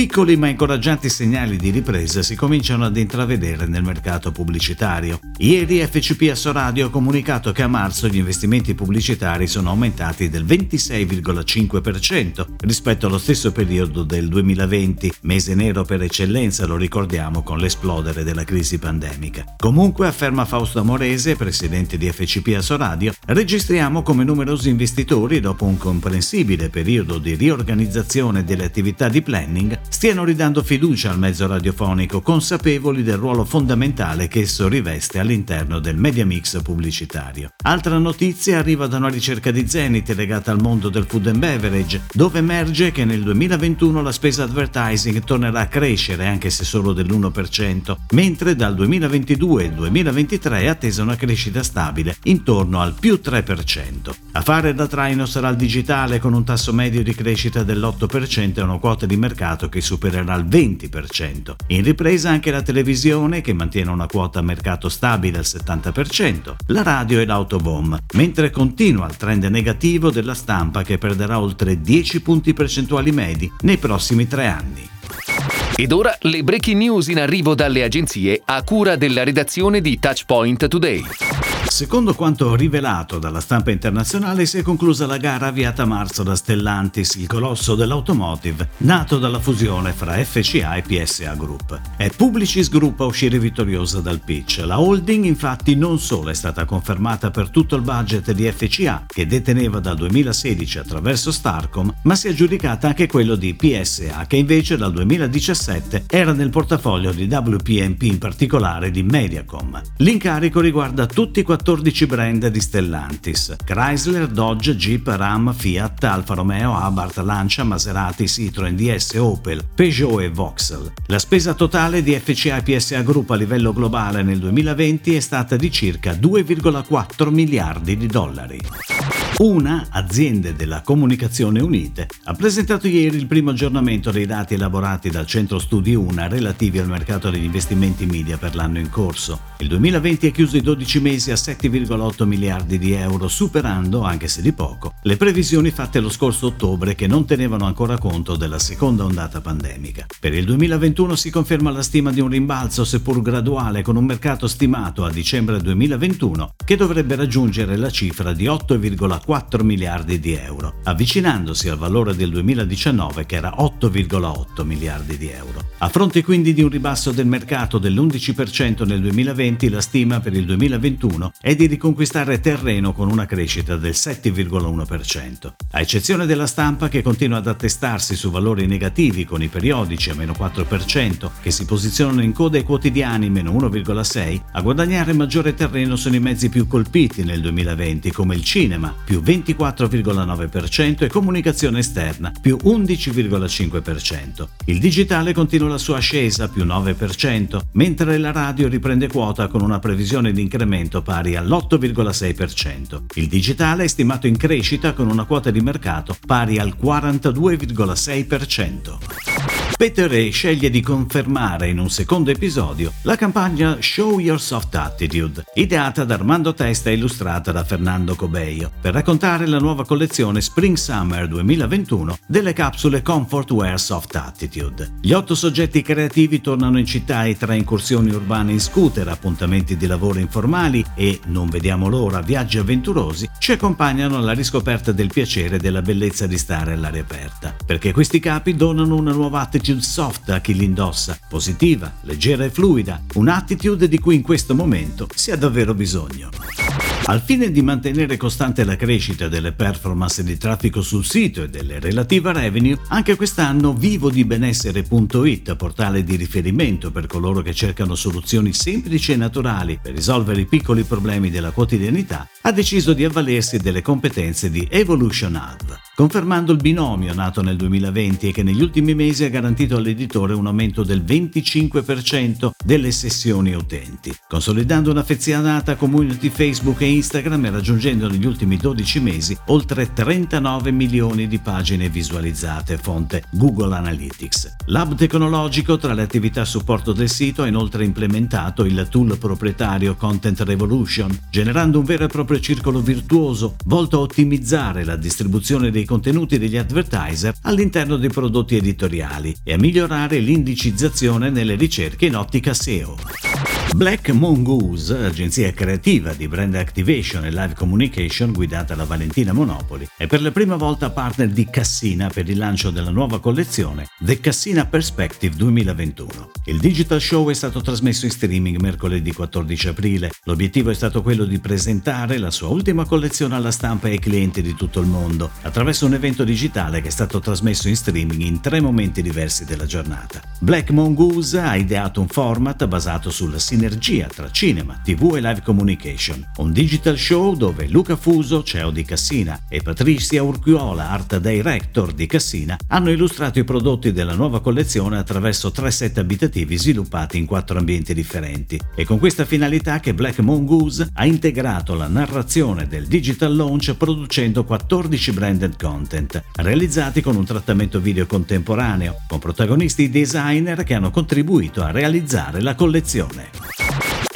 Piccoli ma incoraggianti segnali di ripresa si cominciano ad intravedere nel mercato pubblicitario. Ieri FCP Assoradio ha comunicato che a marzo gli investimenti pubblicitari sono aumentati del 26,5% rispetto allo stesso periodo del 2020, mese nero per eccellenza, lo ricordiamo, con l'esplodere della crisi pandemica. Comunque, afferma Fausto Amorese, presidente di FCP Assoradio, registriamo come numerosi investitori, dopo un comprensibile periodo di riorganizzazione delle attività di planning, stiano ridando fiducia al mezzo radiofonico, consapevoli del ruolo fondamentale che esso riveste all'interno del media mix pubblicitario. Altra notizia arriva da una ricerca di Zenith legata al mondo del food and beverage, dove emerge che nel 2021 la spesa advertising tornerà a crescere anche se solo dell'1%, mentre dal 2022 al 2023 è attesa una crescita stabile intorno al più 3%. A fare da traino sarà il digitale con un tasso medio di crescita dell'8% e una quota di mercato che supererà il 20%. In ripresa anche la televisione che mantiene una quota mercato stabile al 70%, la radio e l'autobomb, mentre continua il trend negativo della stampa che perderà oltre 10 punti percentuali medi nei prossimi tre anni. Ed ora le breaking news in arrivo dalle agenzie a cura della redazione di Touchpoint Today. Secondo quanto rivelato dalla stampa internazionale, si è conclusa la gara avviata a marzo da Stellantis, il colosso dell'automotive, nato dalla fusione fra FCA e PSA Group. È Publicis Group a uscire vittoriosa dal pitch. La holding infatti non solo è stata confermata per tutto il budget di FCA, che deteneva dal 2016 attraverso Starcom, ma si è aggiudicata anche quello di PSA, che invece dal 2017 era nel portafoglio di WPMP, in particolare di Mediacom. L'incarico riguarda tutti i 14 brand di Stellantis, Chrysler, Dodge, Jeep, Ram, Fiat, Alfa Romeo, Abarth, Lancia, Maserati, Citroen, DS, Opel, Peugeot e Vauxhall. La spesa totale di FCA PSA Group a livello globale nel 2020 è stata di circa 2,4 miliardi di dollari. Una, Aziende della Comunicazione Unite, ha presentato ieri il primo aggiornamento dei dati elaborati dal Centro Studi UNA relativi al mercato degli investimenti media per l'anno in corso. Il 2020 ha chiuso i 12 mesi a 7,8 miliardi di euro, superando, anche se di poco, le previsioni fatte lo scorso ottobre che non tenevano ancora conto della seconda ondata pandemica. Per il 2021 si conferma la stima di un rimbalzo, seppur graduale, con un mercato stimato a dicembre 2021 che dovrebbe raggiungere la cifra di 8,4 4 miliardi di euro, avvicinandosi al valore del 2019 che era 8,8 miliardi di euro. A fronte quindi di un ribasso del mercato dell'11% nel 2020, la stima per il 2021 è di riconquistare terreno con una crescita del 7,1%. A eccezione della stampa che continua ad attestarsi su valori negativi con i periodici a meno 4%, che si posizionano in coda ai quotidiani meno 1,6%, a guadagnare maggiore terreno sono i mezzi più colpiti nel 2020 come il cinema, più 24,9% e comunicazione esterna più 11,5%. Il digitale continua la sua ascesa più 9%, mentre la radio riprende quota con una previsione di incremento pari all'8,6%. Il digitale è stimato in crescita con una quota di mercato pari al 42,6%. Peter Ray sceglie di confermare in un secondo episodio la campagna Show Your Soft Attitude, ideata da Armando Testa e illustrata da Fernando Cobeio, per raccontare la nuova collezione Spring Summer 2021 delle capsule Comfort Wear Soft Attitude. Gli otto soggetti creativi tornano in città e tra incursioni urbane in scooter, appuntamenti di lavoro informali e, non vediamo l'ora, viaggi avventurosi, ci accompagnano alla riscoperta del piacere e della bellezza di stare all'aria aperta, perché questi capi donano una nuova attitude attitude soft a chi li indossa, positiva, leggera e fluida, un'attitude di cui in questo momento si ha davvero bisogno. Al fine di mantenere costante la crescita delle performance di traffico sul sito e delle relative revenue, anche quest'anno Vivo portale di riferimento per coloro che cercano soluzioni semplici e naturali per risolvere i piccoli problemi della quotidianità, ha deciso di avvalersi delle competenze di Evolution Hub. Confermando il binomio nato nel 2020 e che negli ultimi mesi ha garantito all'editore un aumento del 25% delle sessioni utenti, consolidando un'affezionata community Facebook e Instagram e raggiungendo negli ultimi 12 mesi oltre 39 milioni di pagine visualizzate, fonte Google Analytics. L'hub tecnologico tra le attività a supporto del sito ha inoltre implementato il tool proprietario Content Revolution, generando un vero e proprio circolo virtuoso volto a ottimizzare la distribuzione dei contenuti degli advertiser all'interno dei prodotti editoriali e a migliorare l'indicizzazione nelle ricerche in ottica SEO. Black Mongoose, agenzia creativa di brand activation e live communication guidata da Valentina Monopoli, è per la prima volta partner di Cassina per il lancio della nuova collezione The Cassina Perspective 2021. Il digital show è stato trasmesso in streaming mercoledì 14 aprile. L'obiettivo è stato quello di presentare la sua ultima collezione alla stampa e ai clienti di tutto il mondo, attraverso un evento digitale che è stato trasmesso in streaming in tre momenti diversi della giornata. Black Mongoose ha ideato un format basato sulla sinergia tra cinema, tv e live communication, un digital show dove Luca Fuso, CEO di Cassina, e Patricia Urquiola, art director di Cassina, hanno illustrato i prodotti della nuova collezione attraverso tre set abitativi sviluppati in quattro ambienti differenti. È con questa finalità che Black Mongoose ha integrato la narrazione del digital launch producendo 14 branded content, realizzati con un trattamento video contemporaneo, con protagonisti designer che hanno contribuito a realizzare la collezione.